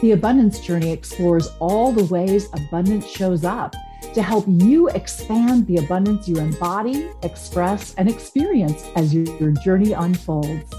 The Abundance Journey explores all the ways abundance shows up to help you expand the abundance you embody, express, and experience as your journey unfolds.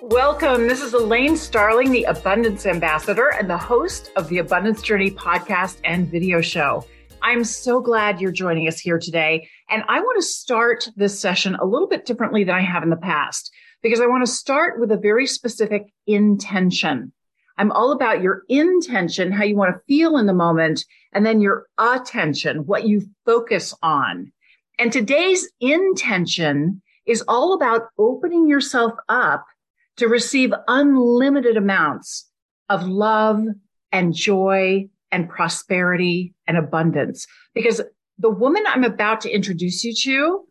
Welcome. This is Elaine Starling, the Abundance Ambassador and the host of the Abundance Journey podcast and video show. I'm so glad you're joining us here today. And I want to start this session a little bit differently than I have in the past, because I want to start with a very specific intention. I'm all about your intention, how you want to feel in the moment, and then your attention, what you focus on. And today's intention is all about opening yourself up to receive unlimited amounts of love and joy and prosperity and abundance. Because the woman I'm about to introduce you to,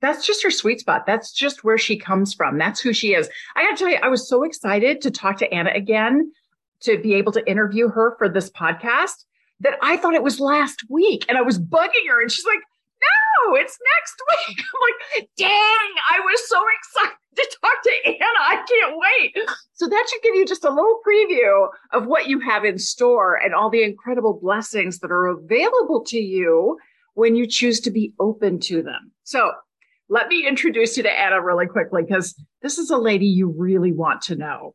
that's just her sweet spot. That's just where she comes from. That's who she is. I got to tell you, I was so excited to talk to Anna again, to be able to interview her for this podcast that I thought it was last week and I was bugging her and she's like, no, it's next week. I'm like, dang, I was so excited to talk to Anna. I can't wait. So that should give you just a little preview of what you have in store and all the incredible blessings that are available to you when you choose to be open to them. So let me introduce you to Anna really quickly because this is a lady you really want to know.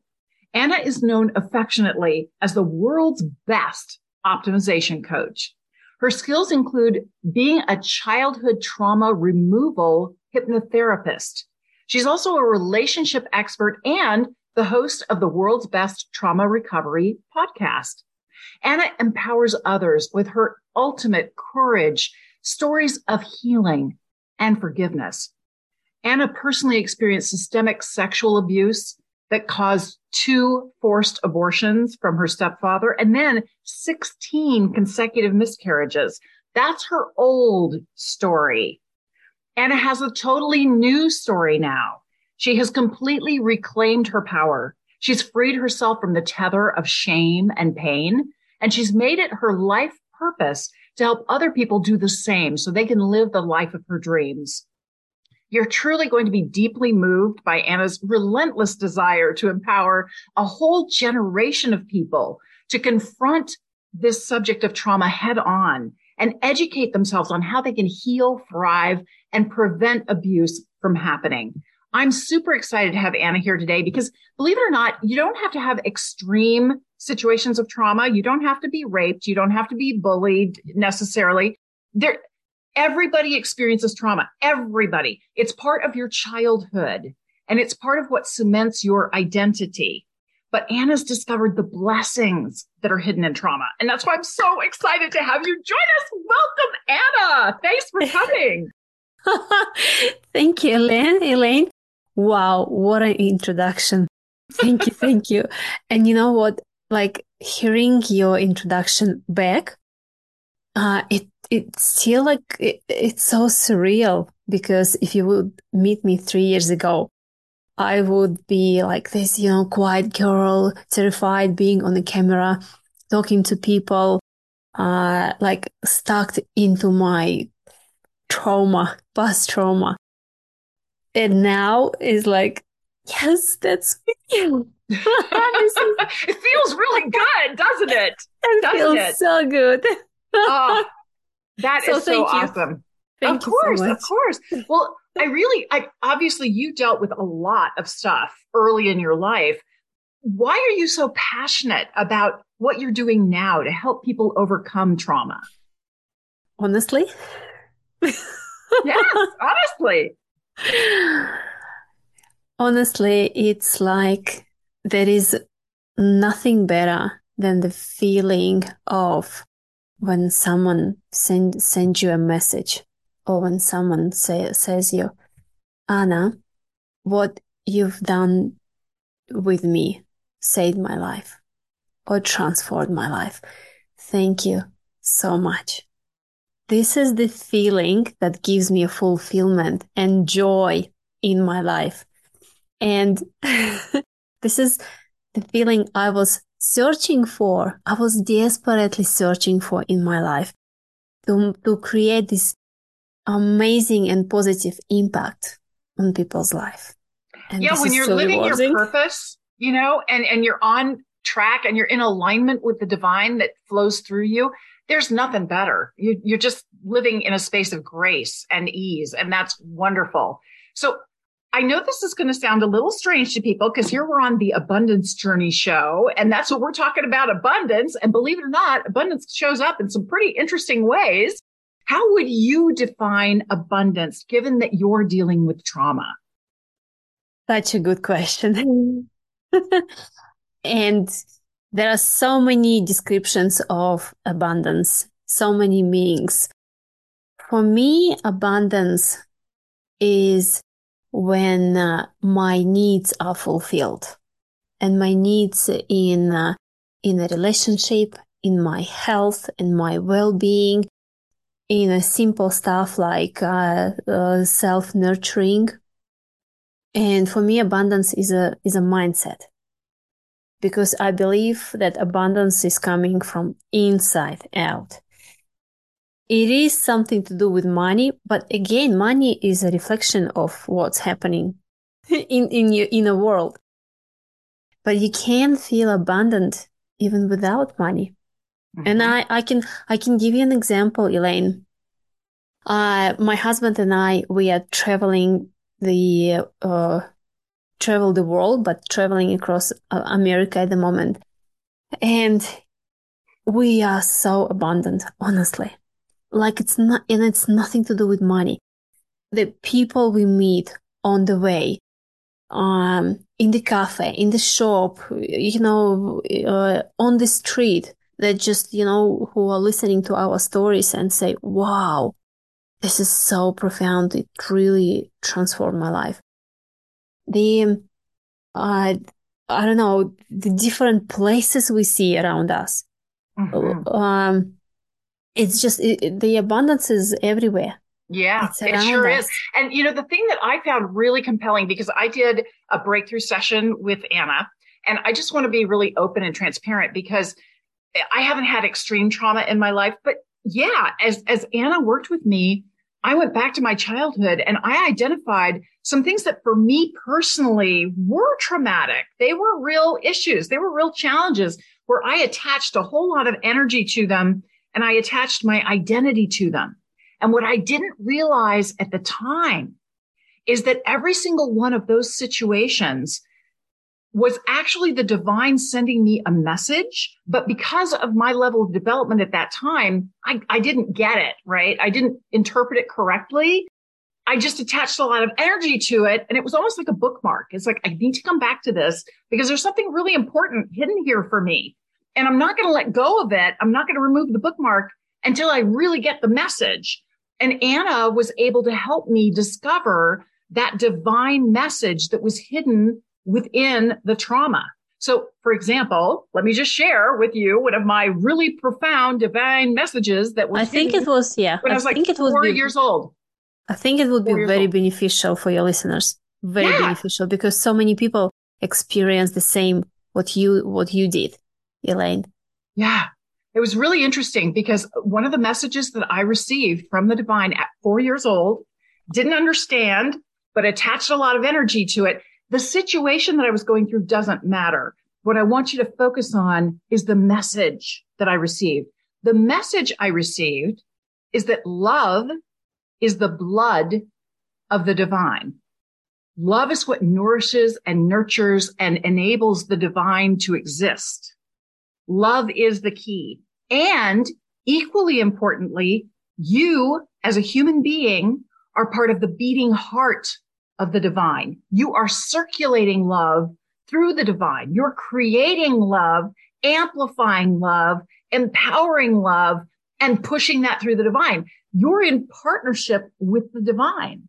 Anna is known affectionately as the world's best optimization coach. Her skills include being a childhood trauma removal hypnotherapist. She's also a relationship expert and the host of the world's best trauma recovery podcast. Anna empowers others with her ultimate courage, stories of healing and forgiveness. Anna personally experienced systemic sexual abuse that caused two forced abortions from her stepfather and then 16 consecutive miscarriages. That's her old story. Anna has a totally new story now. She has completely reclaimed her power. She's freed herself from the tether of shame and pain, and she's made it her life purpose to help other people do the same so they can live the life of her dreams. You're truly going to be deeply moved by Anna's relentless desire to empower a whole generation of people to confront this subject of trauma head on and educate themselves on how they can heal, thrive, and prevent abuse from happening. I'm super excited to have Anna here today because believe it or not, you don't have to have extreme situations of trauma. You don't have to be raped. You don't have to be bullied necessarily. There, Everybody experiences trauma. Everybody. It's part of your childhood and it's part of what cements your identity. But Anna's discovered the blessings that are hidden in trauma. And that's why I'm so excited to have you join us. Welcome, Anna. Thanks for coming. thank you, Elaine. Elaine. Wow, what an introduction. Thank you, thank you. And you know what? Like hearing your introduction back, uh, it it's still like it, it's so surreal because if you would meet me three years ago, I would be like this, you know, quiet girl, terrified being on the camera, talking to people, uh, like stuck into my trauma, past trauma. And now is like, yes, that's you. it feels really good, doesn't it? It doesn't feels it? so good. oh, that so is so awesome. Of course, so of course. Well, I really, I obviously you dealt with a lot of stuff early in your life. Why are you so passionate about what you're doing now to help people overcome trauma? Honestly? yes, honestly. Honestly, it's like there is nothing better than the feeling of when someone send send you a message or when someone say, says you anna what you've done with me saved my life or transformed my life. Thank you so much this is the feeling that gives me a fulfillment and joy in my life and this is the feeling i was searching for, I was desperately searching for in my life to, to create this amazing and positive impact on people's life. And yeah, when you're so living rewarding. your purpose, you know, and, and you're on track and you're in alignment with the divine that flows through you, there's nothing better. You, you're just living in a space of grace and ease. And that's wonderful. So I know this is going to sound a little strange to people because here we're on the abundance journey show and that's what we're talking about abundance. And believe it or not, abundance shows up in some pretty interesting ways. How would you define abundance given that you're dealing with trauma? Such a good question. and there are so many descriptions of abundance, so many meanings. For me, abundance is when uh, my needs are fulfilled and my needs in uh, in a relationship in my health and my well-being in a simple stuff like uh, uh self-nurturing and for me abundance is a is a mindset because i believe that abundance is coming from inside out it is something to do with money, but again, money is a reflection of what's happening in in your in a world. But you can feel abundant even without money. Mm-hmm. And I, I can I can give you an example, Elaine. Uh, my husband and I we are traveling the uh, travel the world, but traveling across uh, America at the moment, and we are so abundant, honestly like it's not, and it's nothing to do with money. The people we meet on the way, um, in the cafe, in the shop, you know, uh, on the street that just, you know, who are listening to our stories and say, wow, this is so profound. It really transformed my life. The, uh, I don't know, the different places we see around us. Mm-hmm. Um, it's just it, the abundance is everywhere. Yeah, it sure us. is. And you know, the thing that I found really compelling because I did a breakthrough session with Anna, and I just want to be really open and transparent because I haven't had extreme trauma in my life, but yeah, as as Anna worked with me, I went back to my childhood and I identified some things that for me personally were traumatic. They were real issues. They were real challenges where I attached a whole lot of energy to them and I attached my identity to them. And what I didn't realize at the time is that every single one of those situations was actually the divine sending me a message. But because of my level of development at that time, I, I didn't get it, right? I didn't interpret it correctly. I just attached a lot of energy to it. And it was almost like a bookmark. It's like, I need to come back to this because there's something really important hidden here for me and I'm not going to let go of it. I'm not going to remove the bookmark until I really get the message. And Anna was able to help me discover that divine message that was hidden within the trauma. So, for example, let me just share with you one of my really profound divine messages that was. I think it was yeah. When I, I was like four be, years old. I think it would be very old. beneficial for your listeners. Very yeah. beneficial because so many people experience the same what you what you did. Elaine? Yeah. It was really interesting because one of the messages that I received from the divine at four years old, didn't understand, but attached a lot of energy to it. The situation that I was going through doesn't matter. What I want you to focus on is the message that I received. The message I received is that love is the blood of the divine. Love is what nourishes and nurtures and enables the divine to exist. Love is the key. And equally importantly, you as a human being are part of the beating heart of the divine. You are circulating love through the divine. You're creating love, amplifying love, empowering love, and pushing that through the divine. You're in partnership with the divine.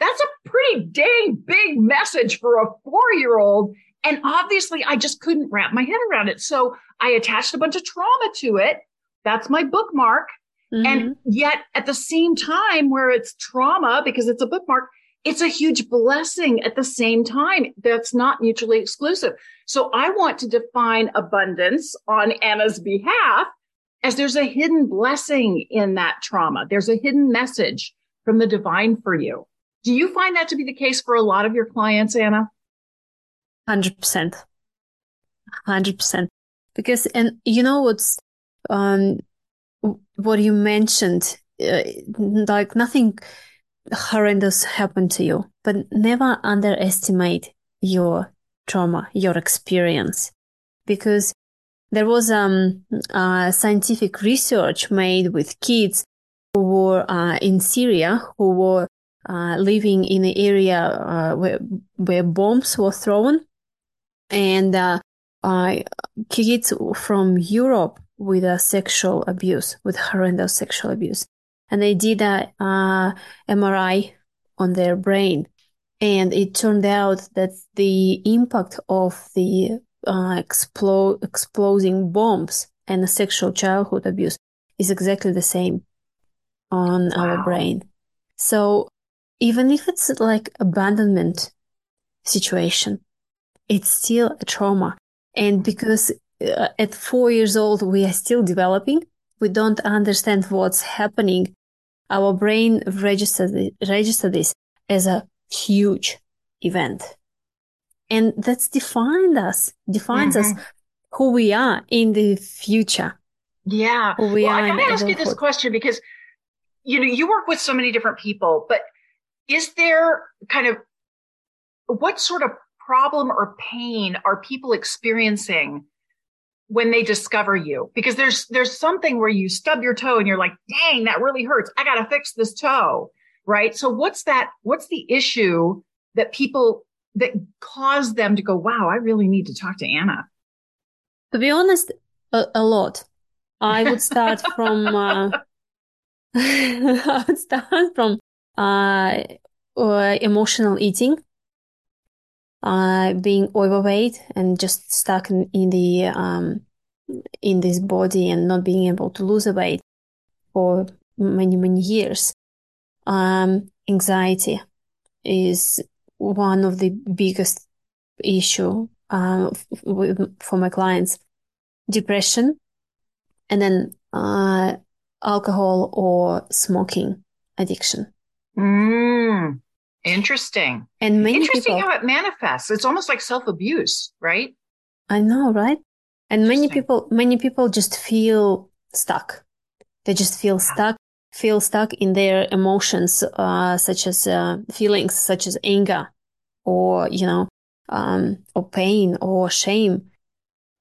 That's a pretty dang big message for a four year old. And obviously I just couldn't wrap my head around it. So I attached a bunch of trauma to it. That's my bookmark. Mm-hmm. And yet at the same time where it's trauma because it's a bookmark, it's a huge blessing at the same time. That's not mutually exclusive. So I want to define abundance on Anna's behalf as there's a hidden blessing in that trauma. There's a hidden message from the divine for you. Do you find that to be the case for a lot of your clients, Anna? 100%. 100%. Because, and you know what's, um, what you mentioned, uh, like nothing horrendous happened to you, but never underestimate your trauma, your experience, because there was um, scientific research made with kids who were uh, in Syria who were uh, living in an area uh, where where bombs were thrown, and uh, kids from Europe with a sexual abuse, with horrendous sexual abuse, and they did a MRI on their brain and it turned out that the impact of the uh, explode, exploding bombs and sexual childhood abuse is exactly the same on wow. our brain. So even if it's like abandonment situation, it's still a trauma. And because uh, at four years old, we are still developing, we don't understand what's happening. Our brain registers, register this as a huge event. And that's defined us, defines mm-hmm. us who we are in the future. Yeah. Who we well, are I gotta ask you this question because you know, you work with so many different people, but is there kind of what sort of problem or pain are people experiencing when they discover you? Because there's there's something where you stub your toe and you're like, dang, that really hurts. I gotta fix this toe right? So what's that? What's the issue that people that cause them to go, wow, I really need to talk to Anna? To be honest, a, a lot. I would start from, uh, I would start from, uh, uh, emotional eating, uh, being overweight and just stuck in, in the, um, in this body and not being able to lose weight for many, many years um, anxiety is one of the biggest issue uh, for my clients. Depression, and then uh, alcohol or smoking addiction. Mm, interesting. And many interesting people, how it manifests. It's almost like self abuse, right? I know, right? And many people, many people just feel stuck. They just feel yeah. stuck feel stuck in their emotions, uh, such as uh, feelings such as anger or, you know, um, or pain or shame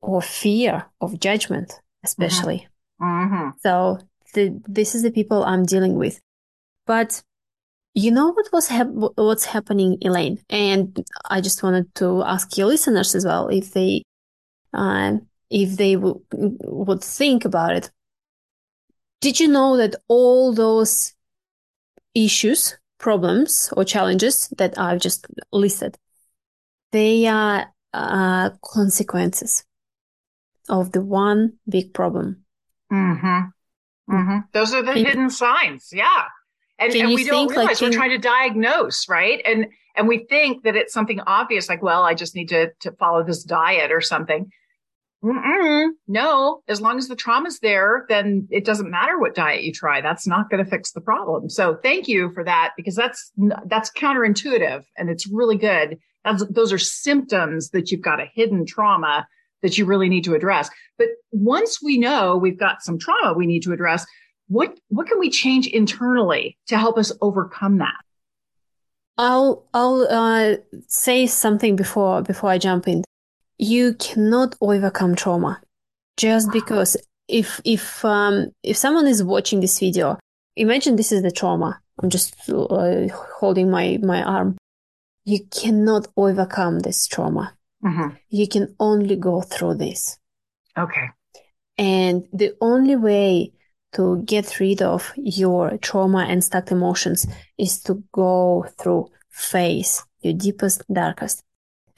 or fear of judgment, especially. Mm-hmm. Mm-hmm. So the, this is the people I'm dealing with. But you know what was hap- what's happening, Elaine? And I just wanted to ask your listeners as well if they, uh, if they w- would think about it. Did you know that all those issues, problems, or challenges that I've just listed, they are uh, consequences of the one big problem? Mm-hmm. Mm-hmm. Those are the hidden signs. Yeah. And, and we don't realize like, we're trying to diagnose, right? And and we think that it's something obvious, like, well, I just need to to follow this diet or something. Mm-mm. No, as long as the trauma's there, then it doesn't matter what diet you try. That's not going to fix the problem. So thank you for that because that's, that's counterintuitive and it's really good. That's, those are symptoms that you've got a hidden trauma that you really need to address. But once we know we've got some trauma we need to address, what, what can we change internally to help us overcome that? I'll, I'll, uh, say something before, before I jump in. You cannot overcome trauma. Just because if if um if someone is watching this video imagine this is the trauma. I'm just uh, holding my my arm. You cannot overcome this trauma. Mm-hmm. you can only go through this. Okay. And the only way to get rid of your trauma and stuck emotions is to go through face your deepest darkest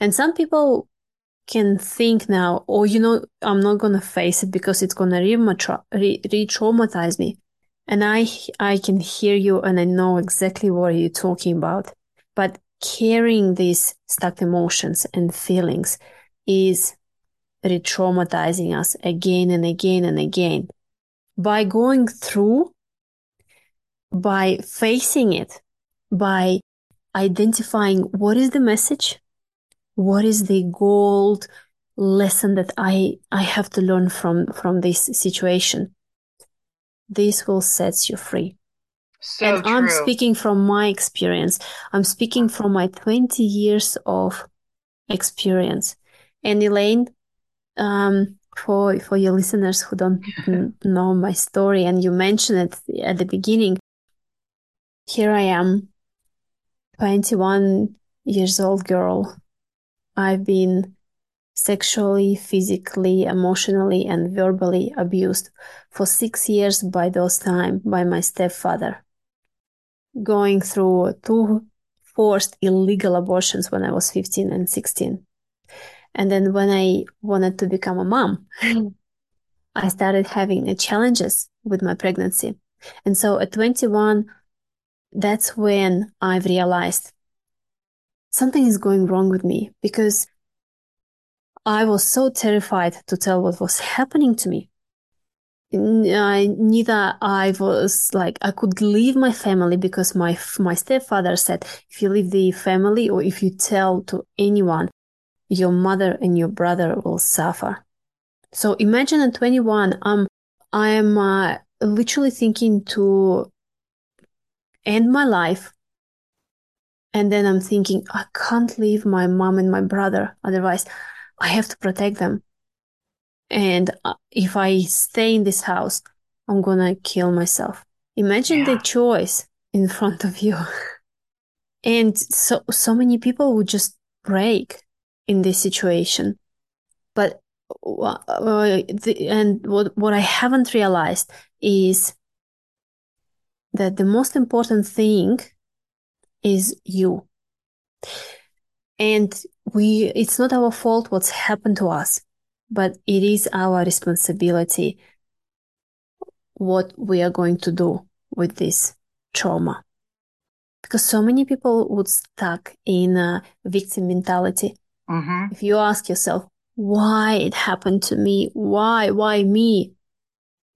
and some people can think now, oh, you know, I'm not to face it because it's to re-traumatize me. And I, I can hear you and I know exactly what you're talking about. But carrying these stuck emotions and feelings is re-traumatizing us again and again and again. By going through, by facing it, by identifying what is the message, what is the gold lesson that I, I have to learn from, from this situation. This will set you free. So and true. I'm speaking from my experience. I'm speaking from my 20 years of experience. And Elaine, um, for for your listeners who don't know my story, and you mentioned it at the beginning, here I am, 21 years old girl. I've been sexually, physically, emotionally, and verbally abused for six years by those time by my stepfather going through two forced illegal abortions when I was 15 and 16. And then when I wanted to become a mom, mm. I started having challenges with my pregnancy. And so at 21, that's when I've realized something is going wrong with me because I was so terrified to tell what was happening to me. I, neither I was like I could leave my family because my my stepfather said if you leave the family or if you tell to anyone, your mother and your brother will suffer. So imagine at 21, I'm I'm uh, literally thinking to end my life, and then I'm thinking I can't leave my mom and my brother, otherwise I have to protect them. And uh, if I stay in this house, I'm gonna kill myself. Imagine yeah. the choice in front of you. and so, so many people would just break in this situation. But, uh, the, and what, what I haven't realized is that the most important thing is you. And we, it's not our fault what's happened to us but it is our responsibility what we are going to do with this trauma. Because so many people would stuck in a victim mentality. Mm-hmm. If you ask yourself, why it happened to me? Why, why me?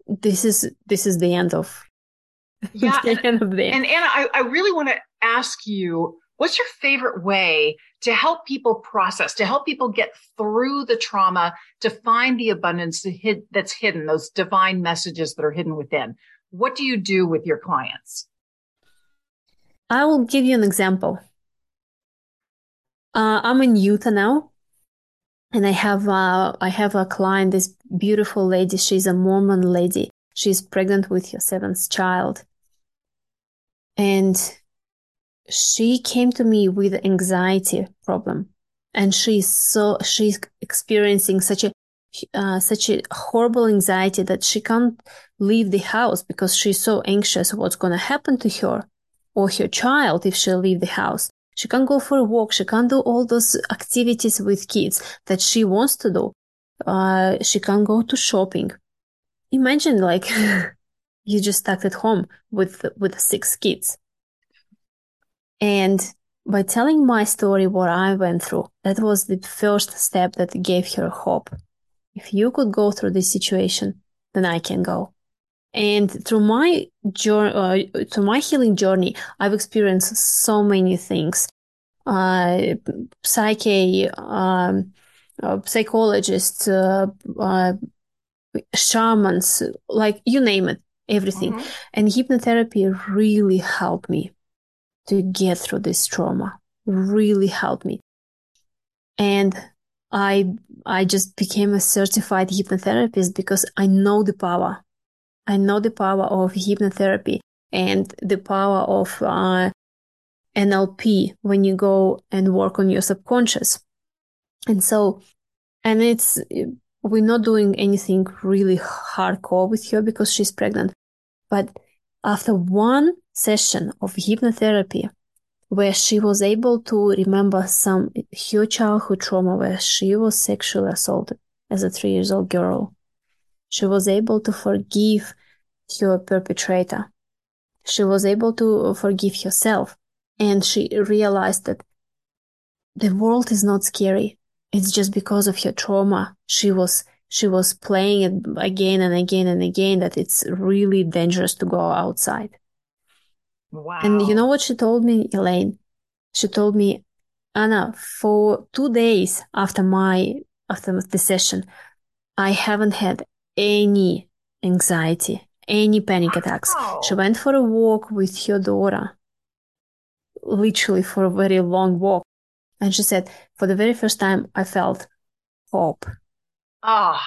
This is, this is the end of, yeah. the end of the And Anna, I, I really want to ask you, what's your favorite way to help people process, to help people get through the trauma, to find the abundance that's hidden, those divine messages that are hidden within. What do you do with your clients? I will give you an example. Uh, I'm in Utah now, and I have uh, I have a client, this beautiful lady. She's a Mormon lady. She's pregnant with her seventh child, and she came to me with anxiety problem and she's so she's experiencing such a uh, such a horrible anxiety that she can't leave the house because she's so anxious what's going to happen to her or her child if she'll leave the house she can't go for a walk she can't do all those activities with kids that she wants to do uh, she can't go to shopping imagine like you just stuck at home with with six kids and by telling my story, what I went through, that was the first step that gave her hope. If you could go through this situation, then I can go. And through my journey, uh, through my healing journey, I've experienced so many things. Uh, psyche, um, uh, psychologists, uh, uh, shamans, like you name it, everything. Mm-hmm. And hypnotherapy really helped me to get through this trauma really helped me. And I I just became a certified hypnotherapist because I know the power. I know the power of hypnotherapy and the power of uh, NLP when you go and work on your subconscious. And so, and it's, we're not doing anything really hardcore with her because she's pregnant. But after one session of hypnotherapy where she was able to remember some her childhood trauma where she was sexually assaulted as a three years old girl. She was able to forgive her perpetrator. She was able to uh, forgive herself and she realized that the world is not scary. It's just because of her trauma. She was she was playing it again and again and again that it's really dangerous to go outside. Wow. And you know what she told me, Elaine? She told me, Anna, for two days after my after the session, I haven't had any anxiety, any panic attacks. Wow. She went for a walk with her daughter, literally for a very long walk. And she said, for the very first time, I felt hope. Oh,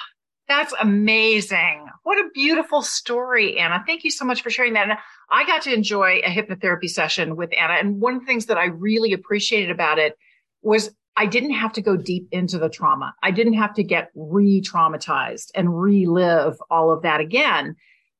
that's amazing. What a beautiful story, Anna. Thank you so much for sharing that. And I got to enjoy a hypnotherapy session with Anna. And one of the things that I really appreciated about it was I didn't have to go deep into the trauma. I didn't have to get re traumatized and relive all of that again.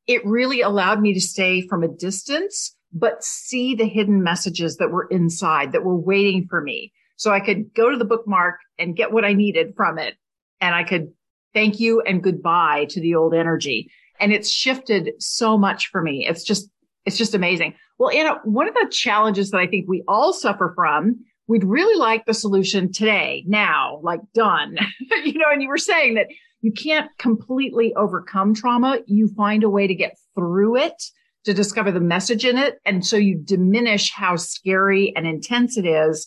It really allowed me to stay from a distance, but see the hidden messages that were inside that were waiting for me. So I could go to the bookmark and get what I needed from it. And I could thank you and goodbye to the old energy. And it's shifted so much for me. It's just, it's just amazing. Well, Anna, one of the challenges that I think we all suffer from we'd really like the solution today, now, like done. you know, and you were saying that you can't completely overcome trauma. You find a way to get through it to discover the message in it. And so you diminish how scary and intense it is.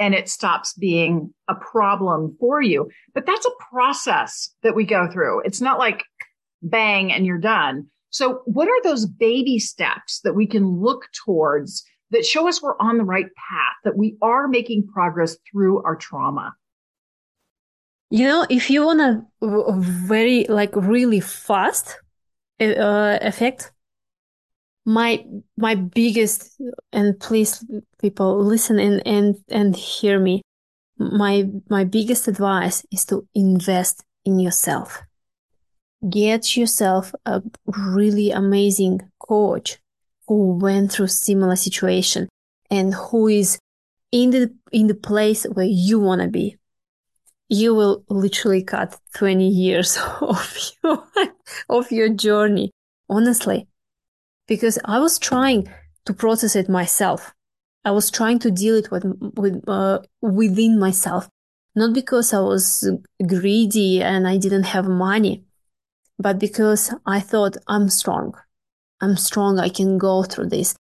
And it stops being a problem for you. But that's a process that we go through. It's not like bang and you're done. So what are those baby steps that we can look towards that show us we're on the right path, that we are making progress through our trauma. You know, if you want a very, like, really fast uh, effect, my my biggest and please people listen and and and hear me. My my biggest advice is to invest in yourself. Get yourself a really amazing coach who went through similar situation and who is in the in the place where you want to be you will literally cut 20 years of your of your journey honestly because i was trying to process it myself i was trying to deal it with, with uh, within myself not because i was greedy and i didn't have money but because i thought i'm strong I'm strong. I can go through this.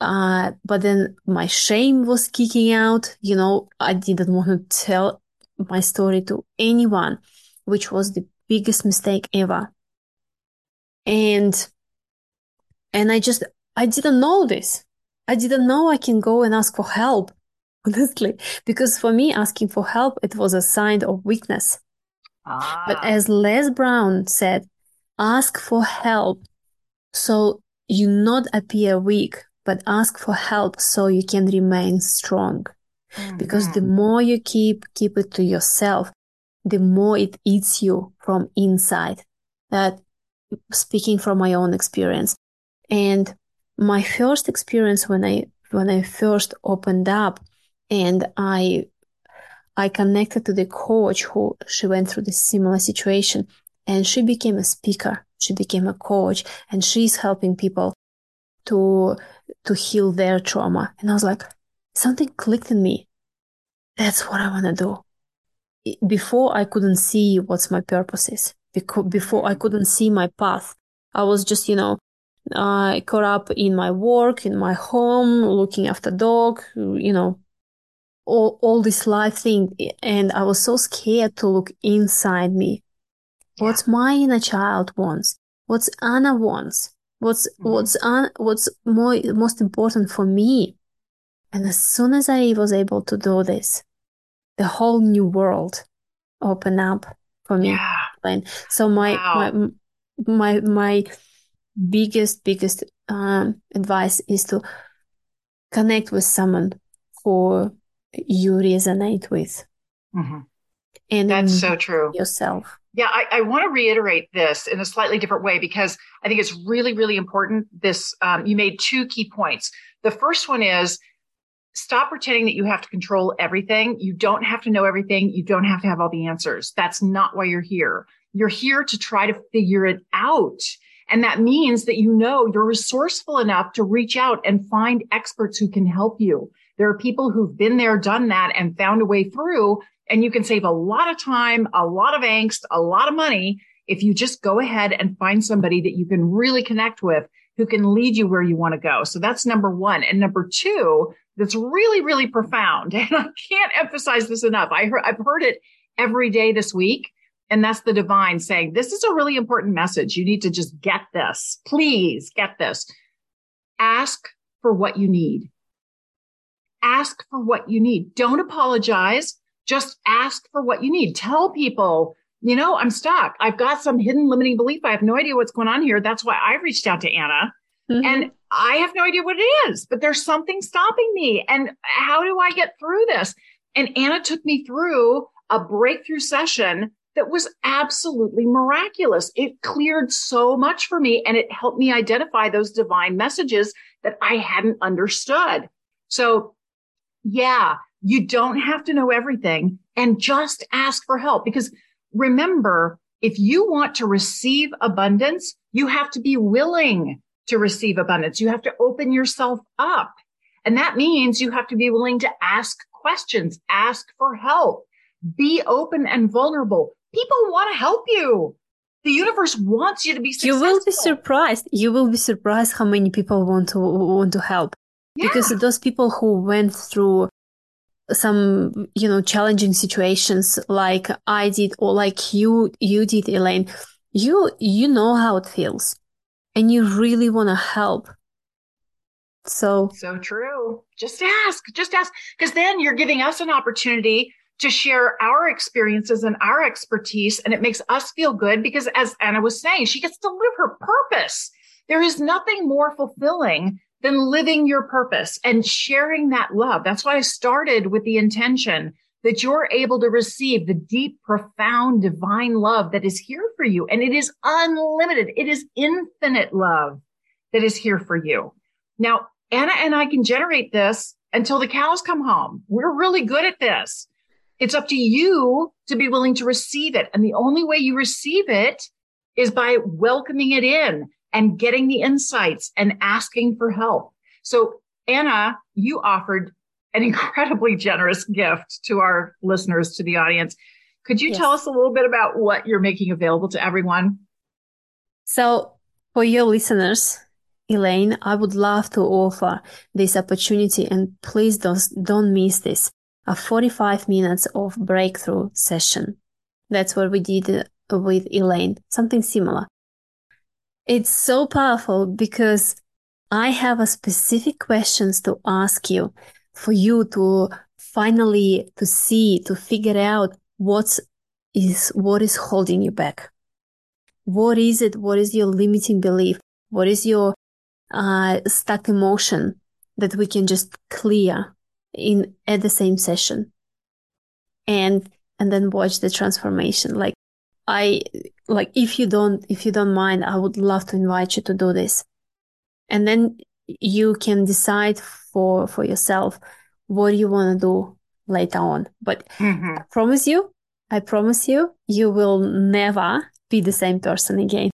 Uh, but then my shame was kicking out. You know, I didn't want to tell my story to anyone, which was the biggest mistake ever. And, and I just, I didn't know this. I didn't know I can go and ask for help, honestly, because for me, asking for help, it was a sign of weakness. Ah. But as Les Brown said, ask for help so you not appear weak, but ask for help so you can remain strong. Mm-hmm. Because the more you keep, keep it to yourself, the more it eats you from inside. That speaking from my own experience. And my first experience when I, when I first opened up and I, I connected to the coach who she went through this similar situation and she became a speaker she became a coach and she's helping people to to heal their trauma and i was like something clicked in me that's what i want to do before i couldn't see what's my purpose is before i couldn't see my path i was just you know uh, caught up in my work in my home looking after dog you know all, all this life thing and i was so scared to look inside me What's my inner child wants? What's Anna wants? What's mm-hmm. what's Anna, what's more most important for me? And as soon as I was able to do this, the whole new world opened up for me. Yeah. So my wow. my my my biggest biggest um, advice is to connect with someone who you resonate with. Mm-hmm. And that's so true. Yourself. Yeah, I, I want to reiterate this in a slightly different way because I think it's really, really important. This, um, you made two key points. The first one is stop pretending that you have to control everything. You don't have to know everything. You don't have to have all the answers. That's not why you're here. You're here to try to figure it out. And that means that you know you're resourceful enough to reach out and find experts who can help you. There are people who've been there, done that and found a way through and you can save a lot of time, a lot of angst, a lot of money if you just go ahead and find somebody that you can really connect with who can lead you where you want to go. So that's number one. And number two, that's really, really profound. And I can't emphasize this enough. I heard, I've heard it every day this week. And that's the divine saying, this is a really important message. You need to just get this. Please get this. Ask for what you need. Ask for what you need. Don't apologize. Just ask for what you need. Tell people, you know, I'm stuck. I've got some hidden limiting belief. I have no idea what's going on here. That's why I reached out to Anna. Mm-hmm. And I have no idea what it is, but there's something stopping me. And how do I get through this? And Anna took me through a breakthrough session that was absolutely miraculous. It cleared so much for me and it helped me identify those divine messages that I hadn't understood. So yeah, you don't have to know everything and just ask for help because remember, if you want to receive abundance, you have to be willing to receive abundance. You have to open yourself up. And that means you have to be willing to ask questions, ask for help, be open and vulnerable. People want to help you. The universe wants you to be successful. You will be surprised. You will be surprised how many people want to want to help. Yeah. Because those people who went through some, you know, challenging situations like I did or like you you did, Elaine, you you know how it feels. And you really want to help. So so true. Just ask. Just ask. Because then you're giving us an opportunity to share our experiences and our expertise. And it makes us feel good because as Anna was saying, she gets to live her purpose. There is nothing more fulfilling than living your purpose and sharing that love. That's why I started with the intention that you're able to receive the deep, profound, divine love that is here for you. And it is unlimited. It is infinite love that is here for you. Now, Anna and I can generate this until the cows come home. We're really good at this. It's up to you to be willing to receive it. And the only way you receive it is by welcoming it in and getting the insights and asking for help. So Anna, you offered an incredibly generous gift to our listeners, to the audience. Could you yes. tell us a little bit about what you're making available to everyone? So for your listeners, Elaine, I would love to offer this opportunity and please don't, don't miss this a 45 minutes of breakthrough session. That's what we did uh, with Elaine, something similar. It's so powerful because I have a specific questions to ask you for you to finally to see, to figure out what is what is holding you back. What is it? What is your limiting belief? What is your uh, stuck emotion that we can just clear in at the same session and and then watch the transformation like i like if you don't if you don't mind i would love to invite you to do this and then you can decide for for yourself what you want to do later on but mm-hmm. i promise you i promise you you will never be the same person again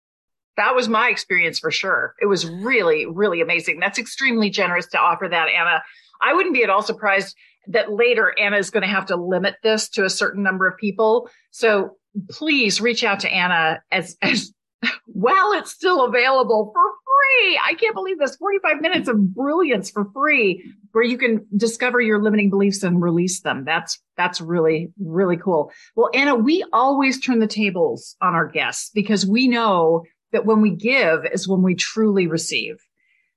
that was my experience for sure. It was really, really amazing. That's extremely generous to offer that, Anna. I wouldn't be at all surprised that later Anna is going to have to limit this to a certain number of people. So please reach out to Anna as, as while it's still available for free. I can't believe this 45 minutes of brilliance for free where you can discover your limiting beliefs and release them. That's, that's really, really cool. Well, Anna, we always turn the tables on our guests because we know that when we give is when we truly receive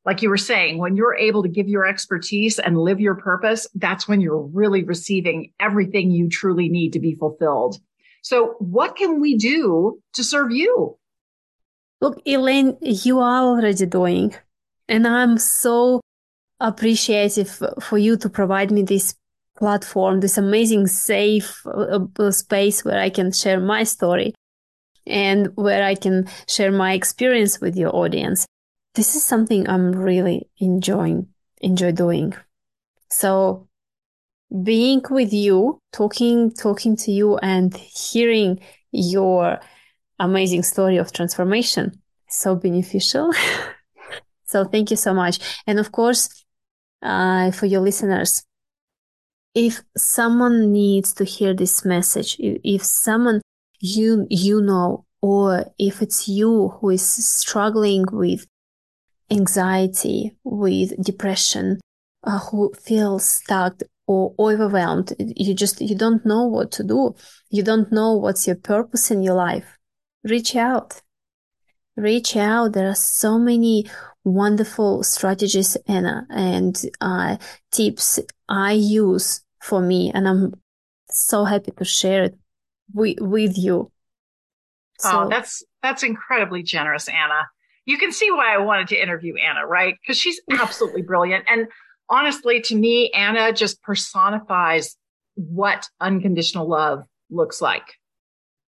like you were saying, when you're able to give your expertise and live your purpose, that's when you're really receiving everything you truly need to be fulfilled. So what can we do to serve you? Look, Elaine, you are already doing, and I'm so appreciative for you to provide me this platform, this amazing safe space where I can share my story and where I can share my experience with your audience this is something I'm really enjoying, enjoy doing. So being with you, talking, talking to you and hearing your amazing story of transformation so beneficial. so thank you so much. And of course, uh, for your listeners, if someone needs to hear this message, if someone you, you know, or if it's you who is struggling with anxiety, with depression, uh, who feels stuck or overwhelmed, you just you don't know what to do. You don't know what's your purpose in your life. Reach out. Reach out. There are so many wonderful strategies and and uh, tips I use for me, and I'm so happy to share it with, with you. So, oh, that's that's incredibly generous, Anna. You can see why I wanted to interview Anna, right? Because she's absolutely brilliant. And honestly, to me, Anna just personifies what unconditional love looks like.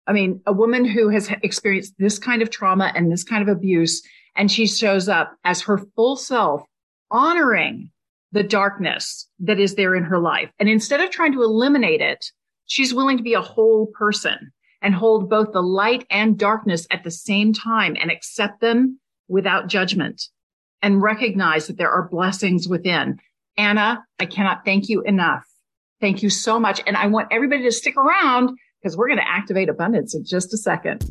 I mean, a woman who has experienced this kind of trauma and this kind of abuse, and she shows up as her full self, honoring the darkness that is there in her life. And instead of trying to eliminate it, she's willing to be a whole person and hold both the light and darkness at the same time and accept them without judgment and recognize that there are blessings within. Anna, I cannot thank you enough. Thank you so much. And I want everybody to stick around because we're going to activate abundance in just a second.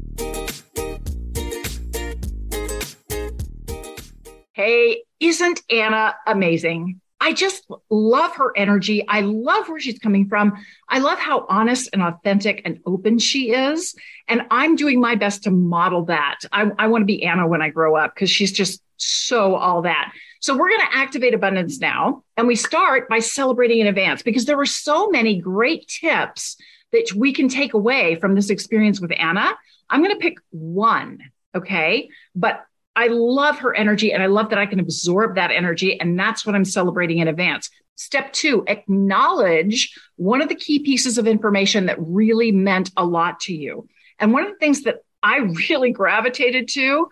Hey, isn't Anna amazing? I just love her energy. I love where she's coming from. I love how honest and authentic and open she is. And I'm doing my best to model that. I, I want to be Anna when I grow up because she's just so all that. So we're going to activate abundance now. And we start by celebrating in advance because there were so many great tips that we can take away from this experience with Anna. I'm going to pick one. Okay. But I love her energy and I love that I can absorb that energy. And that's what I'm celebrating in advance. Step two, acknowledge one of the key pieces of information that really meant a lot to you. And one of the things that I really gravitated to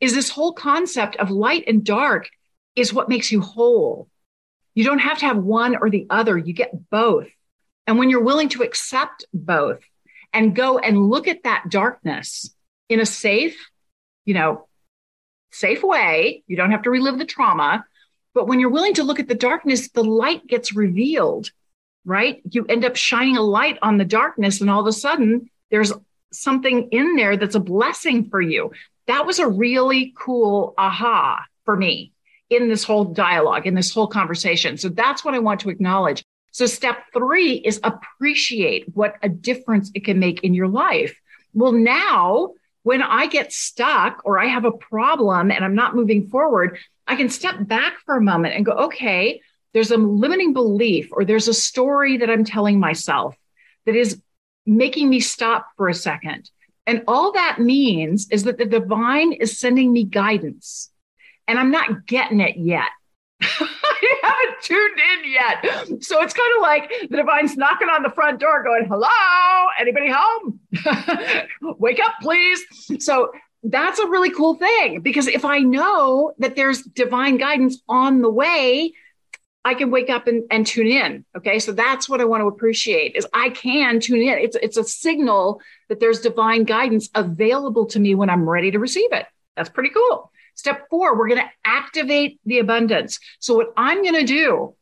is this whole concept of light and dark is what makes you whole. You don't have to have one or the other, you get both. And when you're willing to accept both and go and look at that darkness in a safe, you know, safe way. You don't have to relive the trauma. But when you're willing to look at the darkness, the light gets revealed, right? You end up shining a light on the darkness, and all of a sudden, there's something in there that's a blessing for you. That was a really cool aha for me in this whole dialogue, in this whole conversation. So that's what I want to acknowledge. So step three is appreciate what a difference it can make in your life. Well, now when I get stuck or I have a problem and I'm not moving forward, I can step back for a moment and go, okay, there's a limiting belief or there's a story that I'm telling myself that is making me stop for a second. And all that means is that the divine is sending me guidance and I'm not getting it yet. Tuned in yet. So it's kind of like the divine's knocking on the front door going, hello, anybody home? Wake up, please. So that's a really cool thing because if I know that there's divine guidance on the way, I can wake up and, and tune in. Okay. So that's what I want to appreciate is I can tune in. It's, it's a signal that there's divine guidance available to me when I'm ready to receive it. That's pretty cool. Step four, we're going to activate the abundance. So, what I'm going to do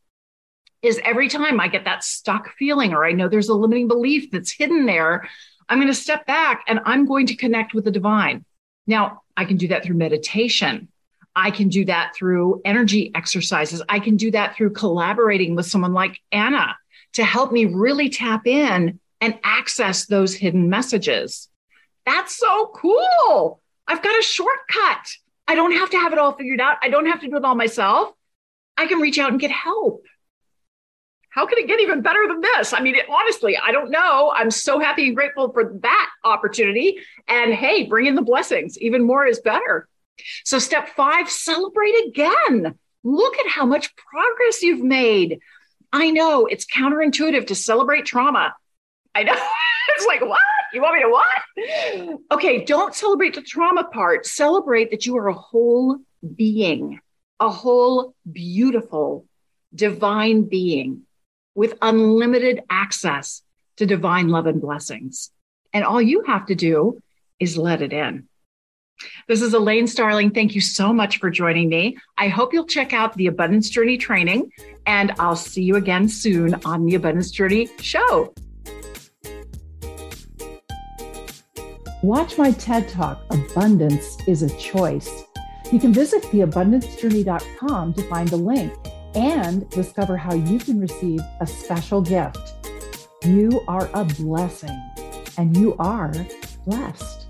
is every time I get that stuck feeling, or I know there's a limiting belief that's hidden there, I'm going to step back and I'm going to connect with the divine. Now, I can do that through meditation. I can do that through energy exercises. I can do that through collaborating with someone like Anna to help me really tap in and access those hidden messages. That's so cool. I've got a shortcut. I don't have to have it all figured out. I don't have to do it all myself. I can reach out and get help. How can it get even better than this? I mean, it, honestly, I don't know. I'm so happy and grateful for that opportunity. And hey, bring in the blessings. Even more is better. So, step five, celebrate again. Look at how much progress you've made. I know it's counterintuitive to celebrate trauma. I know. it's like, what? You want me to what? Okay, don't celebrate the trauma part. Celebrate that you are a whole being, a whole beautiful divine being with unlimited access to divine love and blessings. And all you have to do is let it in. This is Elaine Starling. Thank you so much for joining me. I hope you'll check out the Abundance Journey training, and I'll see you again soon on the Abundance Journey show. Watch my TED Talk, Abundance is a Choice. You can visit theabundancejourney.com to find the link. and discover how you can receive a special gift. You are a blessing and you are blessed.